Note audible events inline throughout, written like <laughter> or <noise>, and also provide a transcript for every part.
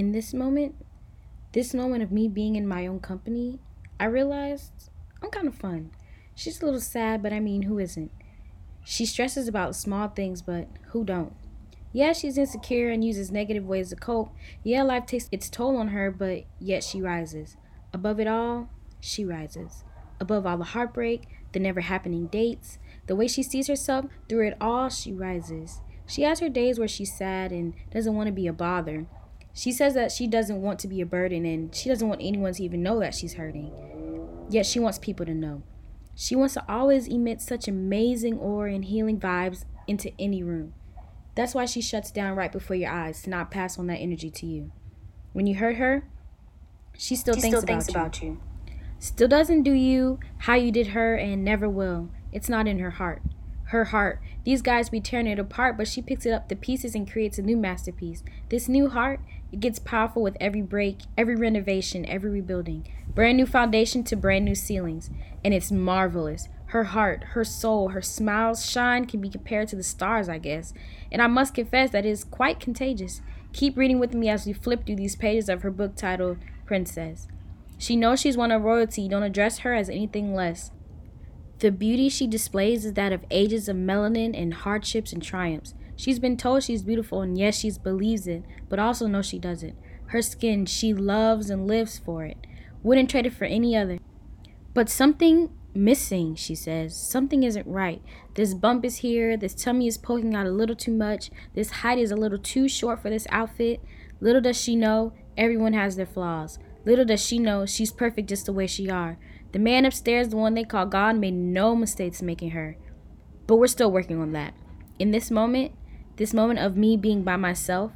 in this moment, this moment of me being in my own company, I realized I'm kind of fun. She's a little sad, but I mean, who isn't? She stresses about small things, but who don't? Yeah, she's insecure and uses negative ways to cope. Yeah, life takes its toll on her, but yet she rises. Above it all, she rises. Above all the heartbreak, the never happening dates, the way she sees herself, through it all, she rises. She has her days where she's sad and doesn't want to be a bother. She says that she doesn't want to be a burden and she doesn't want anyone to even know that she's hurting. Yet she wants people to know. She wants to always emit such amazing aura and healing vibes into any room. That's why she shuts down right before your eyes to not pass on that energy to you. When you hurt her, she still, she thinks, still about, thinks you. about you. Still doesn't do you how you did her and never will. It's not in her heart. Her heart. These guys be tearing it apart, but she picks it up to pieces and creates a new masterpiece. This new heart, it gets powerful with every break, every renovation, every rebuilding. Brand new foundation to brand new ceilings. And it's marvelous. Her heart, her soul, her smile's shine can be compared to the stars, I guess. And I must confess that it is quite contagious. Keep reading with me as we flip through these pages of her book titled Princess. She knows she's one of royalty. Don't address her as anything less. The beauty she displays is that of ages of melanin and hardships and triumphs. She's been told she's beautiful, and yes, she believes it, but also knows she doesn't. Her skin, she loves and lives for it. Wouldn't trade it for any other. But something missing, she says. Something isn't right. This bump is here. This tummy is poking out a little too much. This height is a little too short for this outfit. Little does she know, everyone has their flaws. Little does she know, she's perfect just the way she are. The man upstairs, the one they call God, made no mistakes making her. But we're still working on that. In this moment, this moment of me being by myself,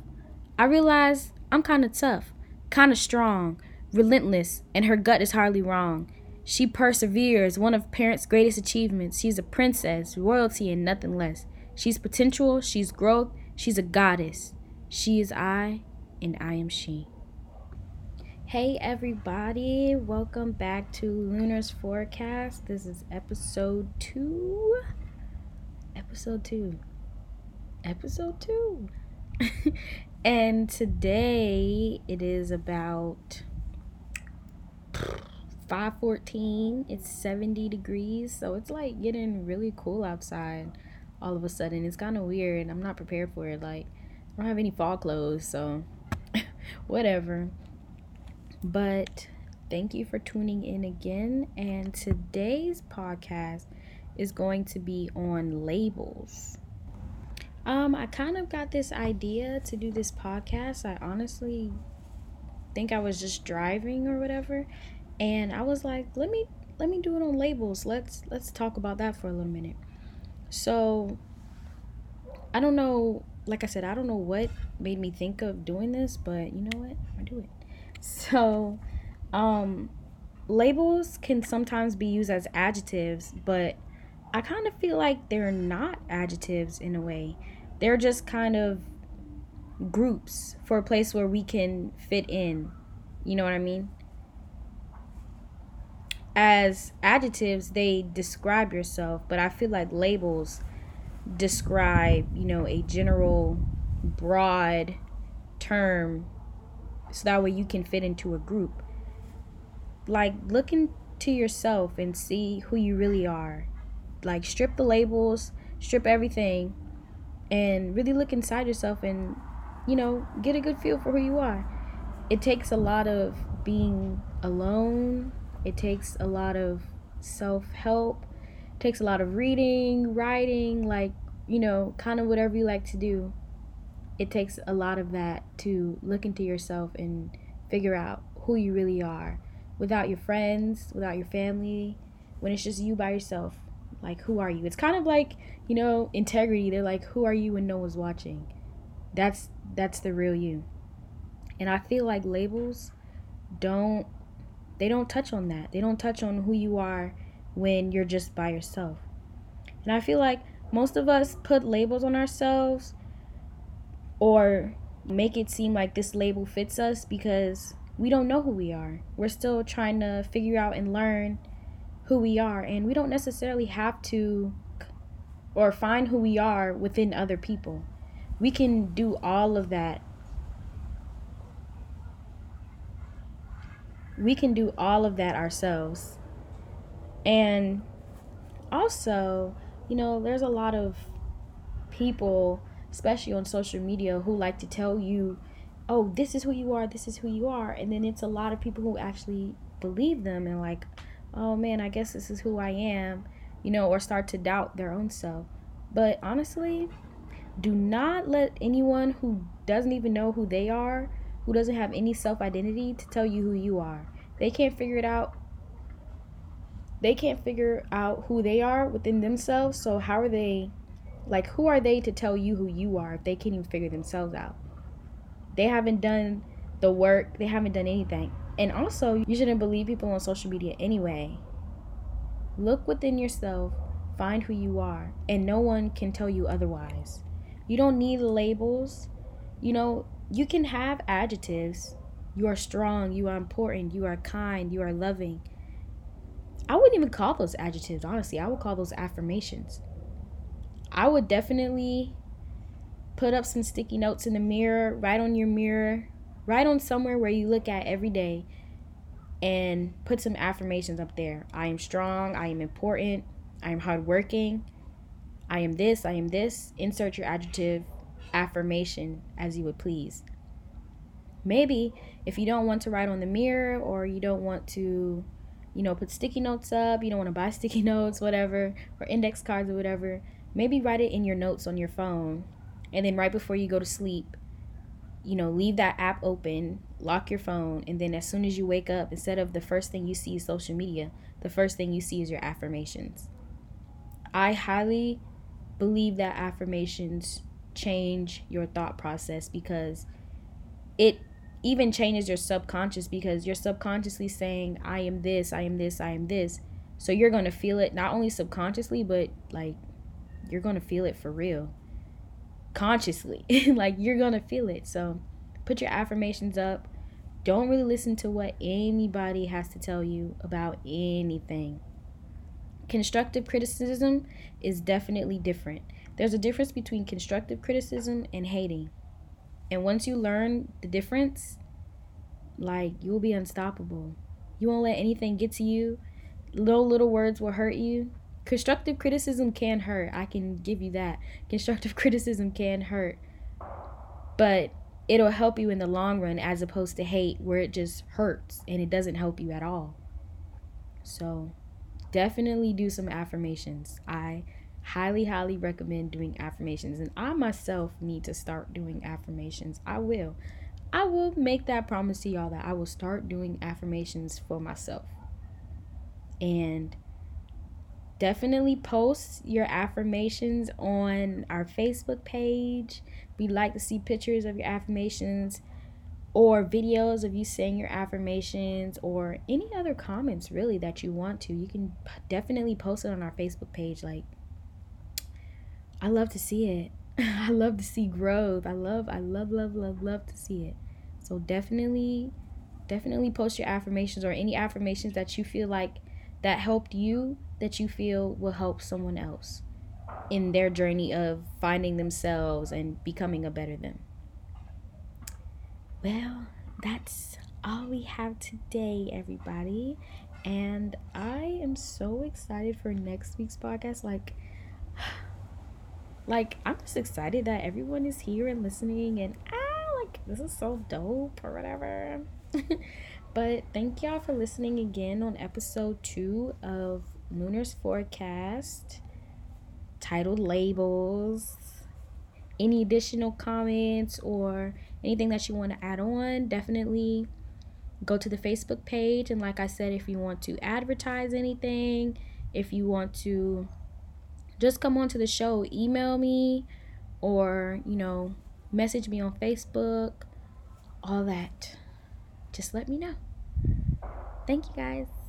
I realize I'm kind of tough, kind of strong, relentless, and her gut is hardly wrong. She perseveres, one of parents' greatest achievements. She's a princess, royalty, and nothing less. She's potential, she's growth, she's a goddess. She is I, and I am she. Hey, everybody, welcome back to Lunar's Forecast. This is episode two. Episode two. Episode two. <laughs> and today it is about 514 it's 70 degrees so it's like getting really cool outside all of a sudden. It's kind of weird i'm not prepared for it. Like i don't have any fall clothes so <laughs> whatever. But thank you for tuning in again and today's podcast is going to be on labels um i kind of got this idea to do this podcast i honestly think i was just driving or whatever and I was like, let me let me do it on labels. Let's let's talk about that for a little minute. So I don't know, like I said, I don't know what made me think of doing this, but you know what? I do it. <laughs> So um labels can sometimes be used as adjectives, but I kind of feel like they're not adjectives in a way. They're just kind of groups for a place where we can fit in. You know what I mean? as adjectives they describe yourself but i feel like labels describe you know a general broad term so that way you can fit into a group like look into yourself and see who you really are like strip the labels strip everything and really look inside yourself and you know get a good feel for who you are it takes a lot of being alone it takes a lot of self help, takes a lot of reading, writing, like, you know, kind of whatever you like to do. It takes a lot of that to look into yourself and figure out who you really are without your friends, without your family, when it's just you by yourself. Like, who are you? It's kind of like, you know, integrity. They're like, who are you when no one's watching? That's that's the real you. And I feel like labels don't they don't touch on that. They don't touch on who you are when you're just by yourself. And I feel like most of us put labels on ourselves or make it seem like this label fits us because we don't know who we are. We're still trying to figure out and learn who we are, and we don't necessarily have to or find who we are within other people. We can do all of that we can do all of that ourselves. And also, you know, there's a lot of people, especially on social media, who like to tell you, oh, this is who you are, this is who you are. And then it's a lot of people who actually believe them and, like, oh man, I guess this is who I am, you know, or start to doubt their own self. But honestly, do not let anyone who doesn't even know who they are, who doesn't have any self identity, to tell you who you are. They can't figure it out. They can't figure out who they are within themselves. So, how are they, like, who are they to tell you who you are if they can't even figure themselves out? They haven't done the work, they haven't done anything. And also, you shouldn't believe people on social media anyway. Look within yourself, find who you are, and no one can tell you otherwise. You don't need labels. You know, you can have adjectives. You are strong, you are important, you are kind, you are loving. I wouldn't even call those adjectives, honestly. I would call those affirmations. I would definitely put up some sticky notes in the mirror, write on your mirror, write on somewhere where you look at every day, and put some affirmations up there. I am strong, I am important, I am hardworking, I am this, I am this. Insert your adjective affirmation as you would please. Maybe if you don't want to write on the mirror or you don't want to, you know, put sticky notes up, you don't want to buy <laughs> sticky notes, whatever, or index cards or whatever, maybe write it in your notes on your phone. And then right before you go to sleep, you know, leave that app open, lock your phone, and then as soon as you wake up, instead of the first thing you see is social media, the first thing you see is your affirmations. I highly believe that affirmations change your thought process because it even changes your subconscious because you're subconsciously saying, I am this, I am this, I am this. So you're going to feel it not only subconsciously, but like you're going to feel it for real. Consciously. <laughs> like you're going to feel it. So put your affirmations up. Don't really listen to what anybody has to tell you about anything. Constructive criticism is definitely different. There's a difference between constructive criticism and hating. And once you learn the difference, like you'll be unstoppable. You won't let anything get to you. Little little words will hurt you. Constructive criticism can hurt. I can give you that. Constructive <laughs> criticism can hurt. But it'll help you in the long run as opposed to hate where it just hurts and it doesn't help you at all. So, definitely do some affirmations. I highly, highly recommend doing affirmations. And I myself need to start doing affirmations. I will. I will make that promise to y'all that I will start doing affirmations for myself. And definitely post your affirmations on our Facebook page. We'd like to see pictures of your affirmations or videos of you saying your affirmations or any other comments really that you want to. You can definitely post it on our Facebook page like I love to see it. <laughs> I love to see growth. I love, I love, love, love, love to see it. So definitely, definitely post your affirmations or any affirmations that you feel like that helped you that you feel will help someone else in their journey of finding themselves and becoming a better them. Well, that's all we have today, everybody. And I am so excited for next week's podcast. Like, <sighs> like I'm just excited that everyone is here and listening and ah like this is so dope or whatever. <laughs> but thank y'all for listening again on episode two of Lunar's Forecast titled Labels. Any additional comments or anything that you want to add on, definitely go to the Facebook page. And like I said, if you want to advertise anything, if you want to just come on to the show. Email me or, you know, message me on Facebook, all that. Just let me know. Thank you guys.